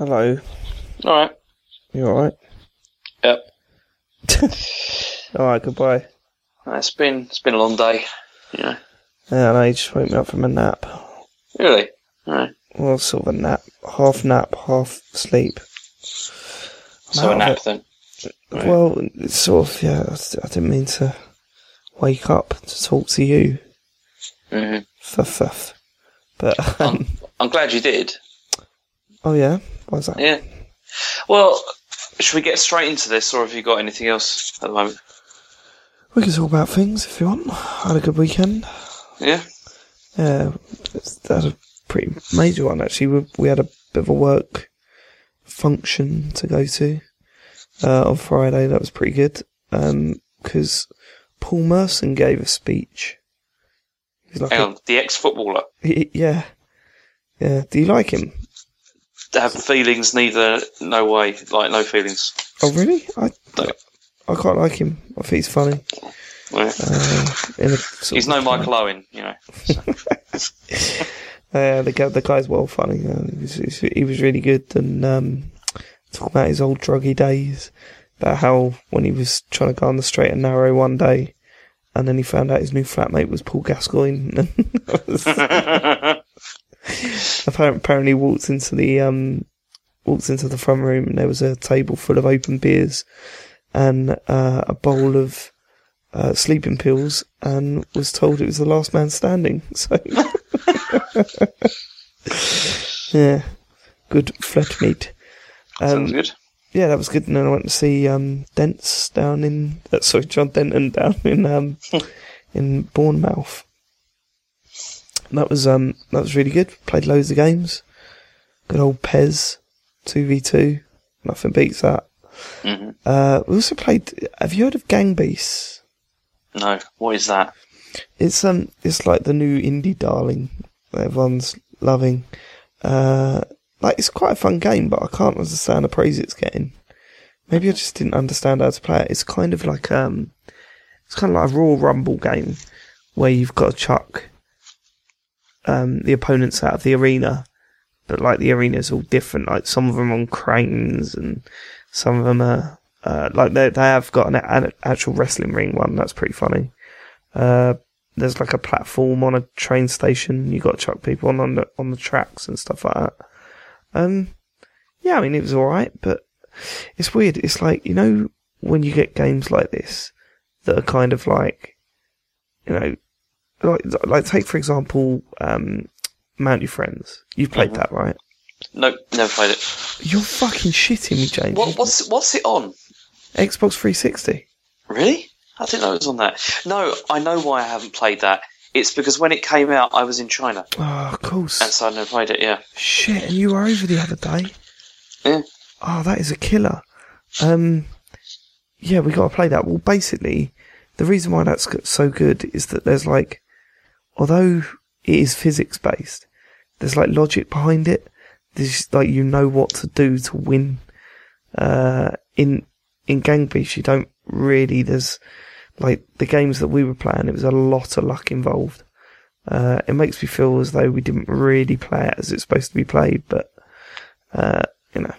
Hello. All right. You alright? Yep. alright, goodbye. Uh, It's been it's been a long day. Yeah. Yeah, no, you just woke me up from a nap. Really. All right. Well, sort of a nap. Half nap, half sleep. So a nap then. Right. Well, it's sort of, yeah, I I didn't mean to wake up to talk to you. Mhm. Fuff, fuff. But, um, I'm glad you did. oh yeah? Why's that? Yeah. Well, should we get straight into this, or have you got anything else at the moment? We can talk about things if you want. I had a good weekend. Yeah. Yeah, it's- that a pretty major one actually. We, we had a bit of a work function to go to uh, on Friday. That was pretty good because Paul Merson gave a speech. He's like, Hang a, on. The ex-footballer. he- yeah, yeah. Do you like him? Have feelings? Neither. No way. Like no feelings. Oh, really? I No. I quite like him. I think he's funny. Yeah. Uh, in a sort He's no Michael Owen. You know. Uh, the guy, the guy's well funny. Uh, he, was, he was- he was really good, and um, talking about his old druggy days, about how when he was trying to go on the straight and narrow one day, and then he found out his new flatmate was Paul Gascoigne. apparently, apparently, walked into the um, walked into the front room, and there was a table full of open beers and uh, a bowl of uh, sleeping pills, and was told it was the last man standing. So. Yeah, good flat meat. Um, Sounds good. yeah, that was good. And then I went to see um, Dents down in uh, sorry, John Denton down in um, in Bournemouth. That was um that was really good. Played loads of games. Good old PES, two v two. Nothing beats that. hmm Uh, we also played. Have you heard of Gang Beasts? No. What is that? It's um, it's like the new indie darling that everyone's loving. Uh, like it's quite a fun game, but I can't understand the praise it's getting. Maybe I just didn't understand how to play it. It's kind of like um, it's kind of like a Royal Rumble game where you've got to chuck um the opponents out of the arena, but like the arena's all different. Like some of them on cranes, and some of them are uh, like they they have got an, an actual wrestling ring one. That's pretty funny. Uh, there's like a platform on a train station. You got to chuck people on on the on the tracks and stuff like that. Um, yeah, I mean it was all right, but it's weird. It's like you know when you get games like this that are kind of like, you know, like like take for example, um, Mount Your Friends. You've played Mhm. that, right? Nope. Never played it. You're fucking shitting me, James. What, what's what's it on? Xbox 360? Really? I didn't know it was on that. No, I know why I haven't played that. It's because when it came out, I was in China, Oh, of course. and so I never played it. Yeah. Shit, and you were over the other day. Yeah. Oh, that is a killer. Um, yeah, we got to play that. Well, basically, the reason why that's so good is that there's like, although it is physics based, there's like logic behind it. There's like you know what to do to win. Uh, in in Gang Beasts, you don't really. There's like the games that we were playing. It was a lot of luck involved. Uh, it makes me feel as though we didn't really play it as it's supposed to be played, but uh, you know,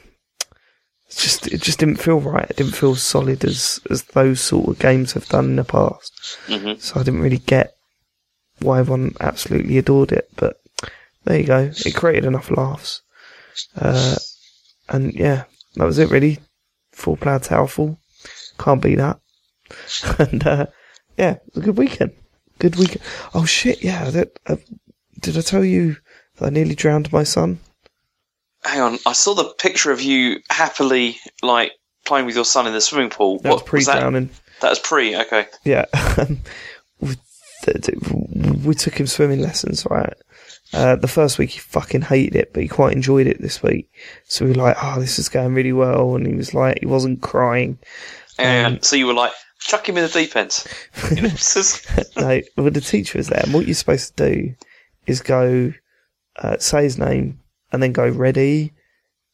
it's just it just didn't feel right. It didn't feel solid as as those sort of games have done in the past. hmm So I didn't really get why everyone absolutely adored it. But there you go. It created enough laughs, uh, and yeah, that was it really. Four player Towerfall, can't beat that. and uh, yeah, it was a good weekend. Good weekend. Oh shit! Yeah, that, uh, did I tell you that I nearly drowned my son? Hang on, I saw the picture of you happily like playing with your son in the swimming pool. That was What was pre-drowning. That was pre. Okay. Yeah. we, th- th- we took him swimming lessons, right? Uh, the first week he fucking hated it, but he quite enjoyed it this week. So we were like, oh, this is going really well. And he was like, he wasn't crying. And Um, so you were like, chuck him in the deep end. You know, it's just- no, well, the teacher was there. And what you're supposed to do is go, uh, say his name and then go, ready,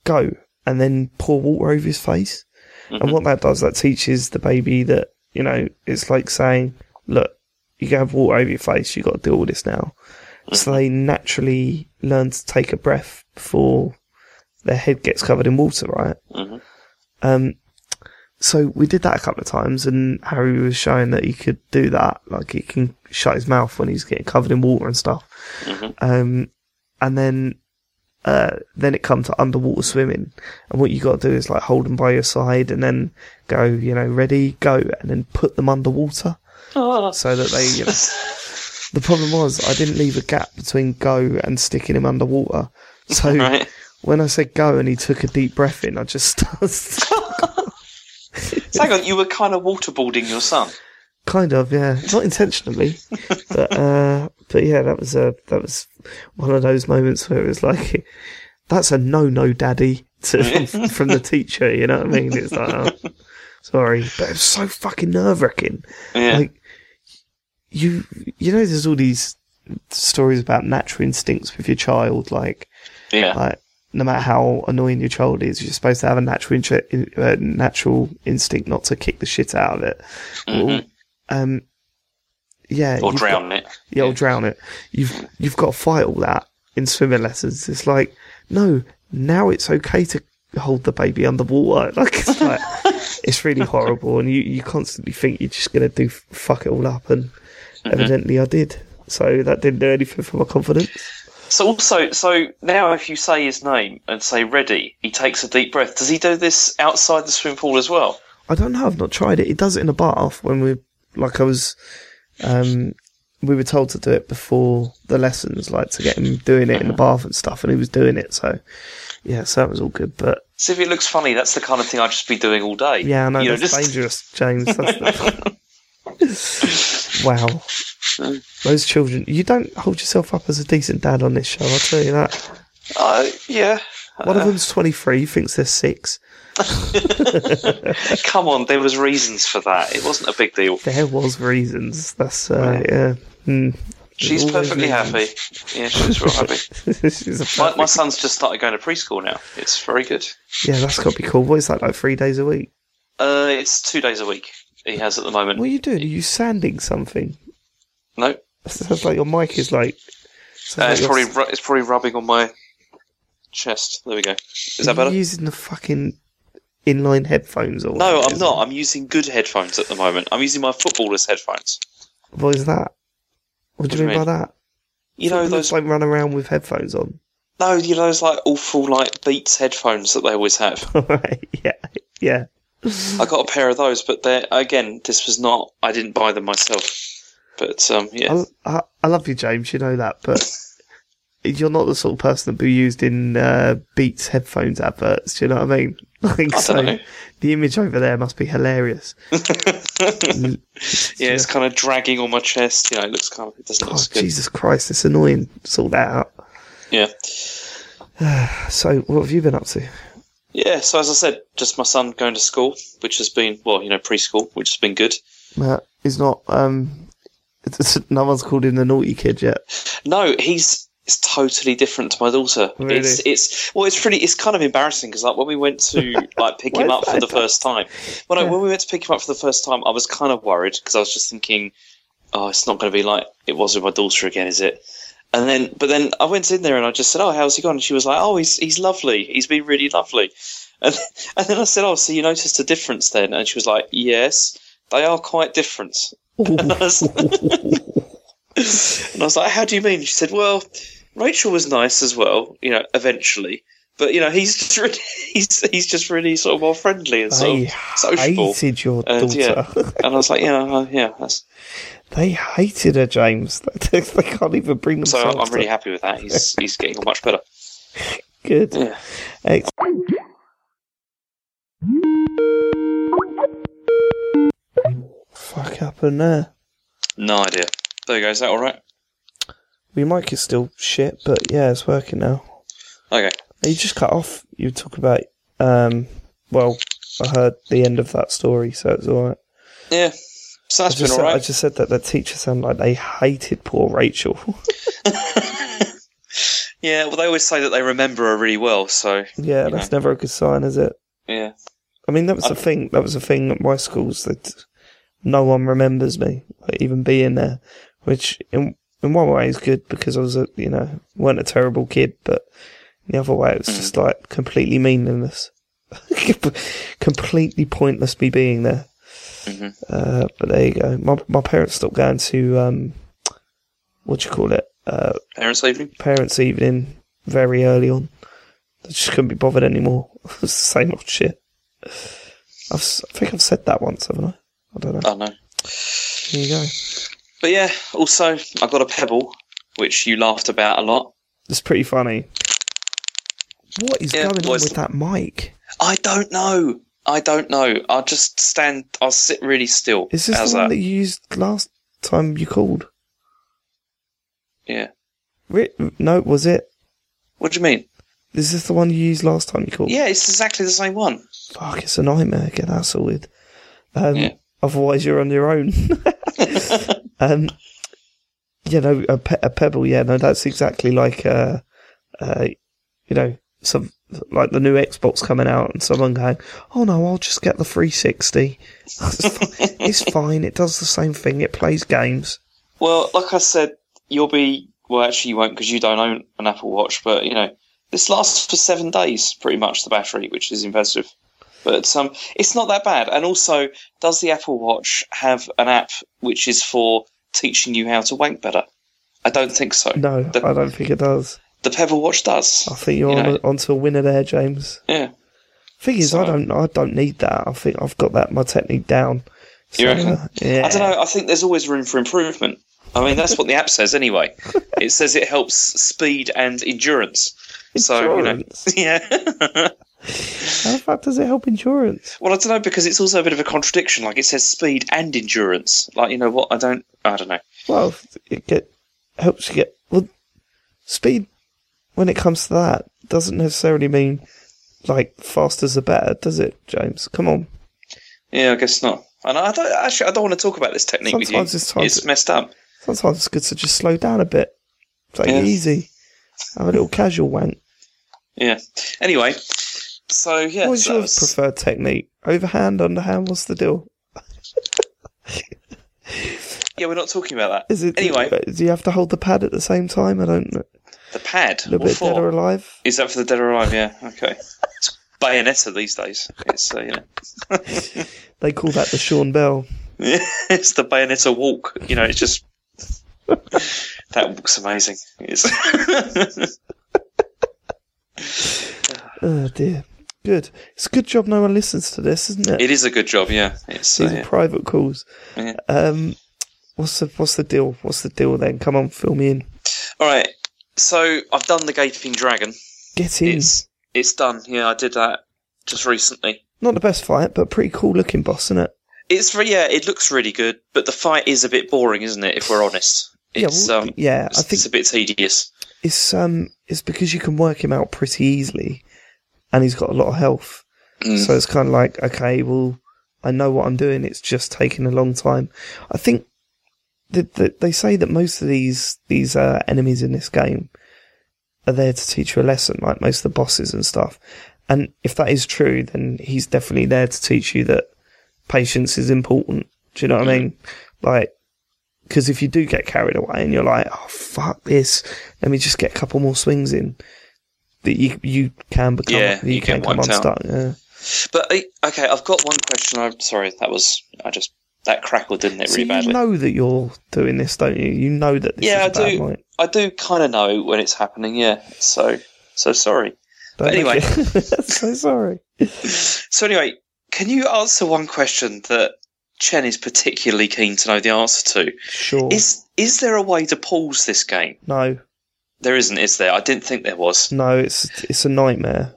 go. And then pour water over his face. And Mhm. what that does, that teaches the baby that, you know, it's like saying, look, you can have water over your face, You've got to do all this now. So they naturally learn to take a breath before their head gets covered in water, right? Mhm. Um, so we did that a couple of times, and Harry was showing that he could do that. Like he can shut his mouth when he's getting covered in water and stuff. Mhm. Um, and then, uh, then it come to underwater swimming, and what you got to do is like hold them by your side, and then go, you know, ready, go, and then put them underwater Oh, so that they. You know, the problem was I didn't leave a gap between go and sticking him underwater. So right. when I said go and he took a deep breath in, I just So hang on, you were kind of waterboarding your son. kind of yeah, not intentionally, but uh, but yeah, that was a that was one of those moments where it was like, that's a no no, daddy, to, from the teacher. You know what I mean? It's like, oh, sorry, but it was so fucking nerve wracking. Yeah. Like you, you know, there's all these stories about natural instincts with your child, like yeah. like no matter how annoying your child is, you're supposed to have a natural in- uh, natural instinct not to kick the shit out of it. Um, yeah, Mm-hmm. Or drown got- it. yeah, or drown it. You've you've got to fight all that in swimming lessons. It's like no, now it's okay to hold the baby underwater. Like it's like it's really horrible, and you you constantly think you're just gonna do fuck it all up, and Mm-hmm. evidently I did. So that didn't do anything for my confidence. So also, so now if you say his name and say ready, he takes a deep breath. Does he do this outside the swimming pool as well? I don't know. I've not tried it. He does it in a bath when we, like, I was, um, we were told to do it before the lessons, like to get him doing it in the bath and stuff, and he was doing it. So, yeah, so that was all good. But See if it looks funny. That's the kind of thing I'd just be doing all day. yeah, I know You that's just- dangerous, James. That's the- wow, those children. You don't hold yourself up as a decent dad on this show. I'll tell you that. Uh, yeah. One of them's twenty three, thinks they're six. Come on, there was reasons for that. It wasn't a big deal. There was reasons. That's uh, Right. yeah. Hmm. She's All perfectly happy. Yeah, she's real happy. She's My, my son's just started going to preschool now. It's very good. Yeah, that's got to be cool. What is that, like three days a week? Uh, it's two days a week he has at the moment. What are you doing? Are you sanding something? No, Sounds like your mic is like. uh, like it's probably ru- it's probably rubbing on my chest. There we go. Is that Are you better? using the fucking inline headphones or No, I'm not. I'm using good headphones at the moment. I'm using my footballer's headphones. What is that? What do you do mean by that? You know those? don't run around with headphones on. No, you know those like awful like Beats headphones that they always have. Right? yeah, yeah. I got a pair of those, but again. This was not. I didn't buy them myself. But um, yeah. I, I, I love you, James. You know that, but you're not the sort of person to be used in uh, Beats headphones adverts. Do you know what I mean? Like, I so know. the image over there must be hilarious. Yeah, it's kind of dragging on my chest. You know, it looks kind of. It doesn't Oh, look good. Jesus Christ, it's annoying. Sort that out. Yeah. So, what have you been up to? Yeah, so as I said, just my son going to school, which has been, well, you know, preschool, which has been good. Matt he's not. Um, no one's called him the naughty kid yet. No, he's it's totally different to my daughter. Really? It's it's well, it's pretty. It's kind of embarrassing because like when we went to like pick him up for the first time, no, Yeah. when we went to pick him up for the first time, I was kind of worried because I was just thinking, oh, it's not going to be like it was with my daughter again, is it? And then, but then I went in there and I just said, "Oh, how's he gone?" And she was like, "Oh, he's he's lovely. He's been really lovely." And, and then I said, "Oh, so you noticed a difference then?" And she was like, "Yes, they are quite different." And I was, and I was like, "How do you mean?" She said, "Well, Rachel was nice as well, you know, eventually, but you know, he's just really, he's he's just really sort of more friendly and sort I of sociable." hated your And, daughter. yeah. And I was like, "Yeah, uh, yeah." That's, they hated her, James. they can't even bring so themselves. I'm really to- happy with that. He's he's getting much better. good. Yeah. Excellent. Fuck happened there? No idea. There you go. Is that all right? My mic is still shit, but yeah, it's working now. Okay. You just cut off. You talk about. Um, well, I heard the end of that story, so it's all right. Yeah. So I been said, I just said that the teacher sounded like they hated poor Rachel. Yeah. Well, they always say that they remember her really well. So yeah, that's know. never a good sign, is it? yeah. I mean, that was the thing. That was the thing at my schools that no one remembers me, like, even being there. Which, in in one way, is good because I was a you know weren't a terrible kid, but The other way, it was just mm. like completely meaningless, completely pointless me being there. Mhm. Uh, but there you go. My my parents stopped going to um, what do you call it? Uh, Parents' evening. parents' evening very early on. They just couldn't be bothered anymore. it's the same old shit. I've, I think I've said that once, haven't I? I don't know. Oh no. Here you go. But yeah, also I got a pebble, which you laughed about a lot. It's pretty funny. What is Yeah, going on with that mic? I don't know. I don't know. I'll just stand. I'll sit really still. Is this the one that? that you used last time you called? Yeah. Ri- No, was it? What do you mean? Is this the one you used last time you called? Yeah, it's exactly the same one. Fuck, it's a nightmare. Get that sorted. Um, Yeah. Otherwise, you're on your own. um, you know, a, pe- a pebble. Yeah, no, that's exactly like, uh, uh, you know, some like the new Xbox coming out, and someone going, "Oh no, I'll just get the 360. It's, fine. It does the same thing. It plays games." Well, like I said, you'll be. Well, actually, you won't because you don't own an Apple Watch. But you know, this lasts for seven days, pretty much the battery, which is impressive. But um, it's not that bad. And also, does the Apple Watch have an app which is for teaching you how to wank better? I don't think so. No, The, I don't think it does. The Pebble Watch does. I think you're You on onto a winner there, James. Yeah. Thing is, I don't, I don't need that. I think I've got that my technique down. You reckon? uh, yeah. I don't know. I think there's always room for improvement. I mean, that's what the app says anyway. It says it helps speed and endurance. endurance. So, you know. Yeah. How the fuck does it help insurance? well, I don't know because it's also a bit of a contradiction. Like it says speed and endurance. Like you know what? I don't. I don't know. Well, it get helps you get well. Speed when it comes to that doesn't necessarily mean like faster's the better, does it, James? Come on. Yeah, I guess not. And I don't actually. I don't want to talk about this technique Sometimes with it's It's to- messed up. Sometimes it's good to just slow down a bit. Take Yeah. it easy. Have a little casual wank. Yeah. Anyway, so yeah. What's so your was- preferred technique? Overhand, underhand? What's the deal? yeah, we're not talking about that. Is it Anyway. Do you have to hold the pad at the same time? I don't know. The pad. A little bit dead or alive. Is that for the dead or alive? Yeah. Okay. It's Bayonetta these days. It's uh, you know. They call that the Sean Bell. it's the Bayonetta walk. You know, it's just that walk's amazing. It's Oh dear. Good. It's a good job no one listens to this, isn't it? it is a good job. Yeah, it's uh, These are yeah. private calls. Yeah. Um, what's the what's the deal? What's the deal then? Come on, fill me in. all right. So I've done the Gaping Dragon. Get in. It's it's done. Yeah, I did that just recently. Not the best fight, but pretty cool looking boss, isn't it? It's re- yeah, it looks really good, but the fight is a bit boring, isn't it? If we're honest, it's yeah, well, um, yeah. I think it's a bit tedious. it's um it's because you can work him out pretty easily, and he's got a lot of health. Mm. So it's kind of like, okay, well, I know what I'm doing. It's just taking a long time. I think they say that most of these these uh, enemies in this game are there to teach you a lesson, like most of the bosses and stuff. And if that is true, then he's definitely there to teach you that patience is important. Do you know what I mean? Like, because if you do get carried away and you're like, oh fuck this, let me just get a couple more swings in, that you you can become Yeah, you, you can get come unstuck. Yeah. But okay, I've got one question. I'm sorry, that was I just that crackled, didn't it, So really you know that you're doing this, don't you? You know that this Yeah, I do. I do kind of know when it's happening. Yeah, so so sorry. Don't But it- so sorry. So anyway, can you answer one question that Chen is particularly keen to know the answer to? Sure. Is is there a way to pause this game? no, There isn't, is there? I didn't think there was no, it's it's a nightmare.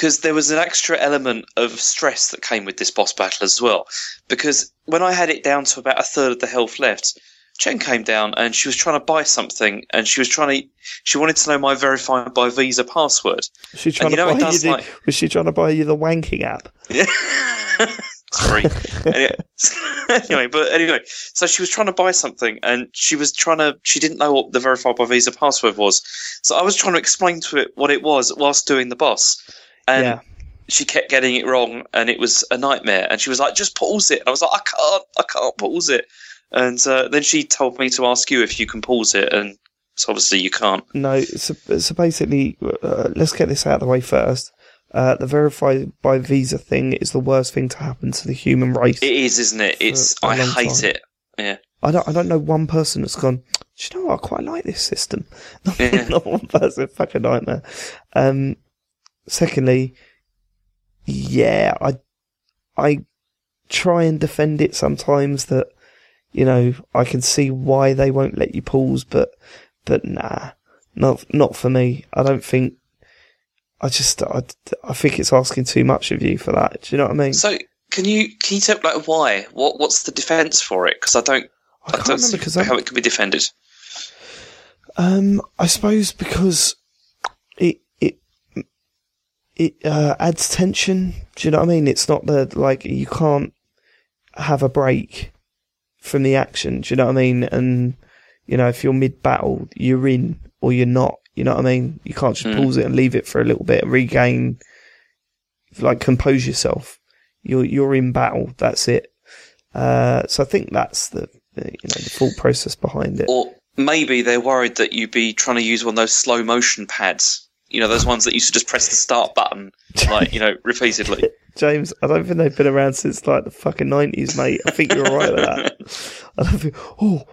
Because there was an extra element of stress that came with this boss battle as well. Because when I had it down to about a third of the health left, Chen came down and she was trying to buy something, and she was trying to she wanted to know my verified by Visa password. Was she trying you to know it buy you the, like- Was she trying to buy you the wanking app? Yeah. Sorry. anyway, anyway, but anyway, so she was trying to buy something and she was trying to, she didn't know what the verified by Visa password was. So I was trying to explain to it what it was whilst doing the boss. And yeah. she kept getting it wrong and it was a nightmare. And she was like, just pause it. And I was like, I can't, I can't pause it. And uh, then she told me to ask you if you can pause it. And So obviously you can't. No, so, so basically, uh, let's get this out of the way first. Uh, the verify by visa thing is the worst thing to happen to the human race. It is, isn't it? It's. I hate time. it. Yeah. I don't, I don't know one person that's gone. Do you know what? I quite like this system. Not, Yeah. not one person. Fucking nightmare. Um, secondly, yeah, I, I try and defend it sometimes that, you know, I can see why they won't let you pause, but, but nah, not, not for me. I don't think, I just, I, I think it's asking too much of you for that. Do you know what I mean? So can you can you tell like why? What what's the defence for it? Because I don't I I, can't don't remember see how it can be defended. Um, I suppose because it uh, adds tension. Do you know what I mean? It's not the like you can't have a break from the action. Do you know what I mean? And you know if you're mid battle, you're in or you're not. You know what I mean? You can't just Mm. pause it and leave it for a little bit, and regain, like compose yourself. You're you're in battle. That's it. Uh, so I think that's the, the you know the thought process behind it. Or maybe they're worried that you'd be trying to use one of those slow motion pads. You know, those ones that used to just press the start button, like, you know, repeatedly. James, I don't think they've been around since like the fucking nineties, mate. I think you're right with that. I don't think. Oh,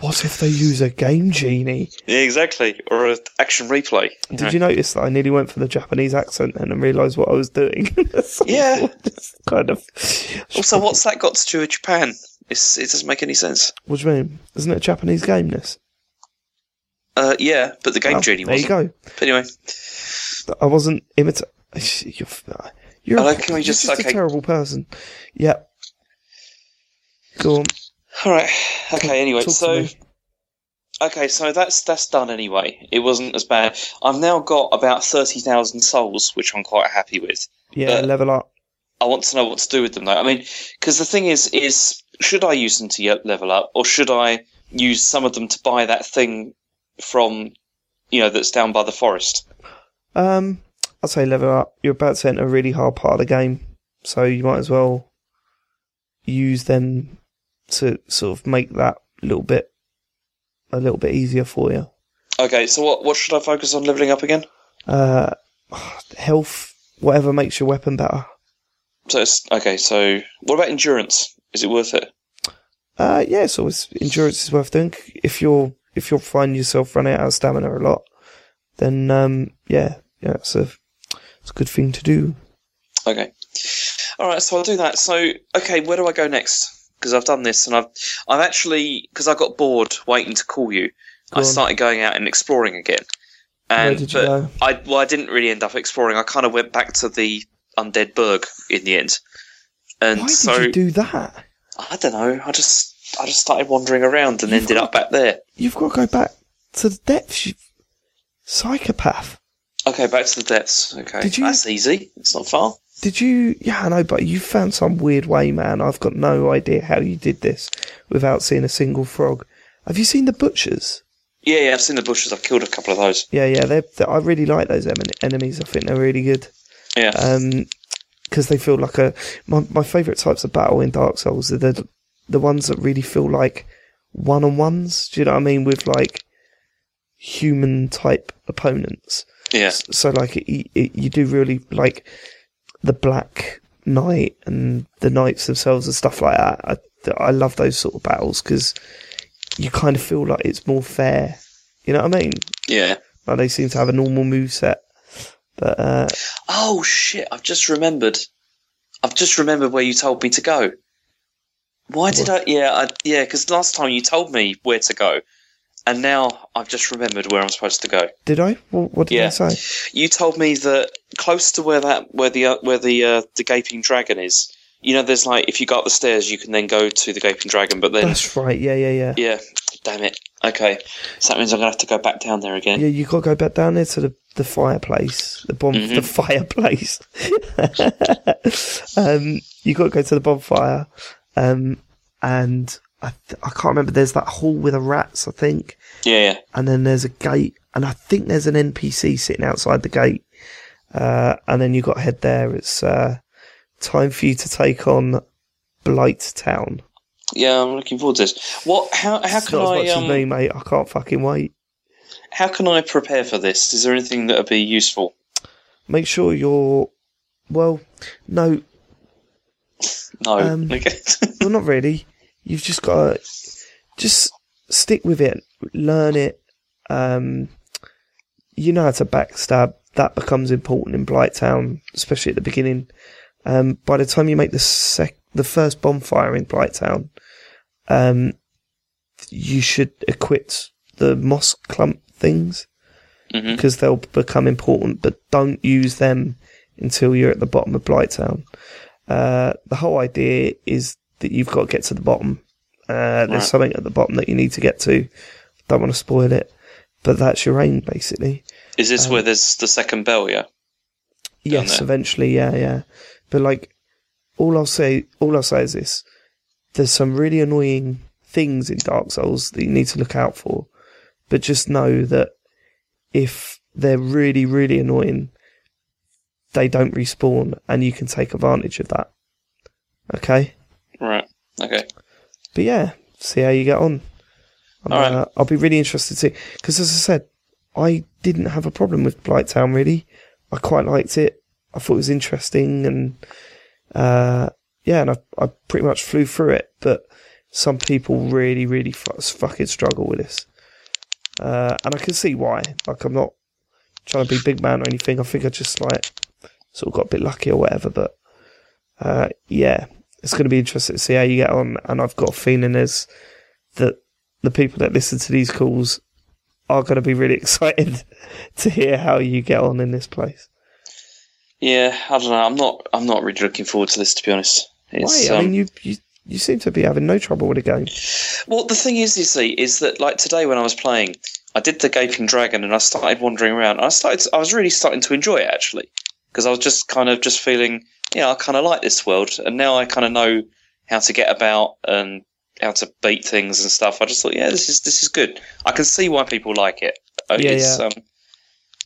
what if they use a game genie? Yeah, exactly. Or an action replay. Did you notice that I nearly went for the Japanese accent and then realised what I was doing? Yeah. kind of. Also, what's that got to do with Japan? It's, it doesn't make any sense. What do you mean? Isn't it a Japanese game? This. Uh, yeah, but the game Oh, genie there you go. But anyway, I wasn't imitating. You're, you're, I a, like- we you're just- just okay. a terrible person. Yeah. Go on. all right. Okay. Anyway, Talk so okay, so that's that's done anyway. It wasn't as bad. I've now got about thirty thousand souls, which I'm quite happy with. Yeah, but- level up. I want to know what to do with them though. I mean, because the thing is, is should I use them to level up, or should I use some of them to buy that thing from, you know, that's down by the forest? Um, I'd say level up. You're about to enter a really hard part of the game, so you might as well use them to sort of make that little bit a little bit easier for you. Okay, so what what should I focus on leveling up again? Uh, health, whatever makes your weapon better. So it's, okay, so what about endurance? Is it worth it? Uh, yeah, so it's, endurance is worth doing. If you're if you're finding yourself running out of stamina a lot, then um, yeah, yeah, it's a it's a good thing to do. Okay. All right, so I'll do that. So, okay, where do I go next? Because I've done this, and I've I've actually because I got bored waiting to call you. Go I on. started going out and exploring again. And Where did you but go? I well, I didn't really end up exploring. I kind of went back to the undead burg in the end. And Why so did you do that? I don't know. I just I just started wandering around and You've ended up back there. You've got to go back to the depths. You psychopath. Okay, back to the depths. Okay, Did you- that's easy. It's not far. Did you? Yeah, I know, but you found some weird way, man. I've got no idea how you did this without seeing a single frog. Have you seen the butchers? Yeah, yeah. I've seen the butchers. I've killed a couple of those. Yeah, yeah. They're, they're- I really like those em- enemies. I think they're really good. Yeah. Um, because they feel like a my my favorite types of battle in Dark Souls are the the ones that really feel like one on ones. Do you know what I mean? With like human type opponents. yeah. So like it, it, you do really like the Black Knight and the knights themselves and stuff like that. I, I love those sort of battles because you kind of feel like it's more fair. You know what I mean? Yeah. Like they seem to have a normal move set. But uh, Oh shit! I've just remembered. I've just remembered where you told me to go. Why did I? Yeah, I, yeah. Because last time you told me where to go, and now I've just remembered where I'm supposed to go. did I? What, what did Yeah. I say? You told me that close to where that where the uh, where the uh, the gaping dragon is. You know, there's like if you go up the stairs, you can then go to the gaping dragon. But then, That's right. Yeah, yeah, yeah. yeah, damn it. Okay, so that means I'm gonna have to go back down there again. Yeah, you got to go back down there to the, the fireplace, the bomb, Mhm. the fireplace. um, you got to go to the bonfire, um, and I, th- I can't remember. There's that hall with the rats, I think, Yeah, yeah. and then there's a gate, and I think there's an NPC sitting outside the gate. Uh, and then you got head there. It's uh, time for you to take on Blighttown. Yeah, I'm looking forward to this. What? How? How It's can not as I? much Um, as me, mate. I can't fucking wait. how can I prepare for this? Is there anything that would be useful? Make sure you're well. No, No. Um, Okay. well, not really. You've just got to just stick with it, learn it. Um, you know how to backstab. That becomes important in Blighttown, especially at the beginning. Um, by the time you make the sec, the first bonfire in Blighttown, um, you should equip the moss clump things Mhm. because they'll become important, but don't use them until you're at the bottom of Blighttown. Uh, the whole idea is that you've got to get to the bottom. Uh, there's Right. something at the bottom that you need to get to. Don't want to spoil it, but that's your aim basically. Is this Um, where there's the second bell? Yeah. Yes, eventually, yeah, yeah. But like, all I'll say, all I'll say is this: there's some really annoying things in Dark Souls that you need to look out for. But just know that if they're really, really annoying, they don't respawn, and you can take advantage of that. Okay, Right. Okay. but yeah, see how you get on. I'm, All right. uh, I'll be really interested to because, as I said, I didn't have a problem with Blighttown. Really, I quite liked it. I thought it was interesting, and uh, yeah, and I, I pretty much flew through it. But some people really, really fu- fucking struggle with this, uh, and I can see why. Like, I'm not trying to be big man or anything. I think I just like sort of got a bit lucky or whatever. But uh, yeah, it's going to be interesting to see how you get on. And I've got a feeling there's that the people that listen to these calls are going to be really excited to hear how you get on in this place. Yeah. I don't know. I'm not. I'm not really looking forward to this, to be honest. It's, Why? I um, mean, you, you you seem to be having no trouble with the game. Well, the thing is, you see, is that like today when I was playing, I did the Gaping Dragon and I started wandering around. And I started. I was really starting to enjoy it actually because I was just kind of just feeling, yeah, I kind of like this world, and now I kind of know how to get about and how to beat things and stuff. I just thought, yeah, this is this is good. I can see why people like it. Uh, Yeah, it's, yeah. Um,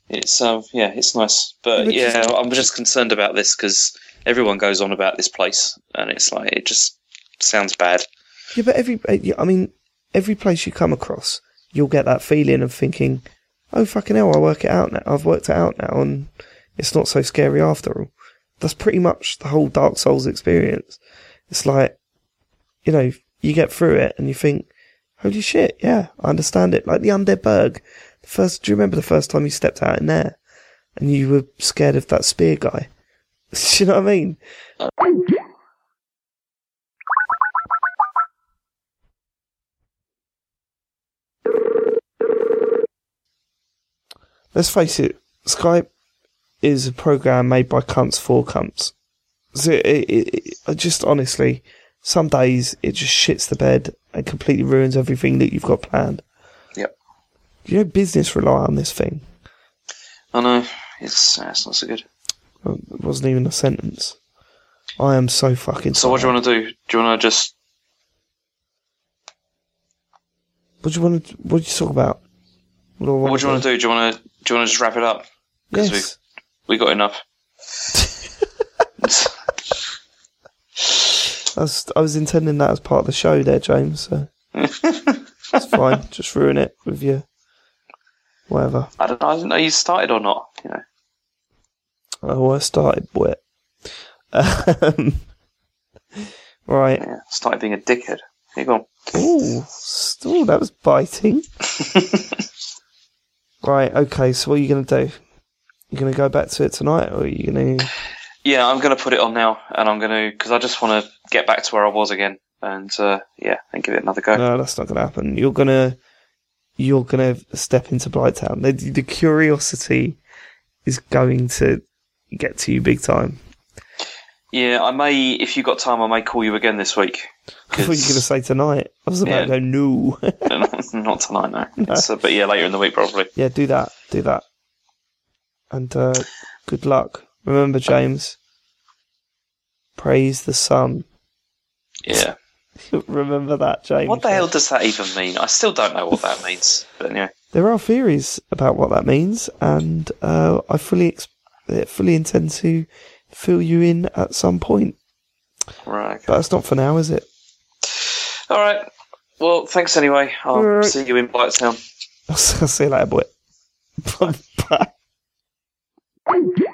it's um, yeah, it's nice, but But yeah, I'm just concerned about this because everyone goes on about this place, and it's like it just sounds bad. Yeah, but every uh, I mean, every place you come across, you'll get that feeling of thinking, "Oh fucking hell, I work it out now. I've worked it out now, and it's not so scary after all." That's pretty much the whole Dark Souls experience. It's like, you know, you get through it and you think, "Holy shit, yeah, I understand it." Like the Undead Burg. The first, do you remember the first time you stepped out in there, and you were scared of that spear guy? do you know what I mean? let's face it, Skype is a program made by cunts for cunts. So it, it, it, just honestly, some days it just shits the bed and completely ruins everything that you've got planned. Yep. You know, business rely on this thing. I know it's it's not so good. Well, It wasn't even a sentence. I am so fucking. So what do you want to do? Do you want to just What do you want to? What do you talk about? What do what do you want to do? Do you want to do you want to just wrap it up? Yes. We got enough. I was, I was intending that as part of the show there, James. So it's fine. Just ruin it with your whatever. I don't know. I didn't know you started or not. You know. Oh, I started wet. Um, right. Yeah. Started being a dickhead. Here you go. Ooh, still that was biting. right. Okay. So what are you going to do? You going to go back to it tonight, or are you going to? Yeah, I'm going to put it on now, and I'm going to because I just want to get back to where I was again, and uh, yeah, and give it another go. No, that's not going to happen. You're gonna, you're gonna step into Blighttown. The, the curiosity is going to get to you big time. Yeah, I may, if you got time, I may call you again this week. I thought you were going to say tonight. I was about Yeah. to go no. not tonight, no. It's, uh, but yeah, later in the week probably. yeah, do that. Do that. And uh, good luck. Remember, James. Praise the sun. Yeah. Remember that, James. What the hell does that even mean? I still don't know what that means. But anyway, There are theories about what that means, and uh, I fully ex- fully intend to fill you in at some point. right. Okay. But that's not for now, is it? All right. Well, thanks anyway. I'll right. see you in Blightstown. I'll see you later, boy. Back. Thank you.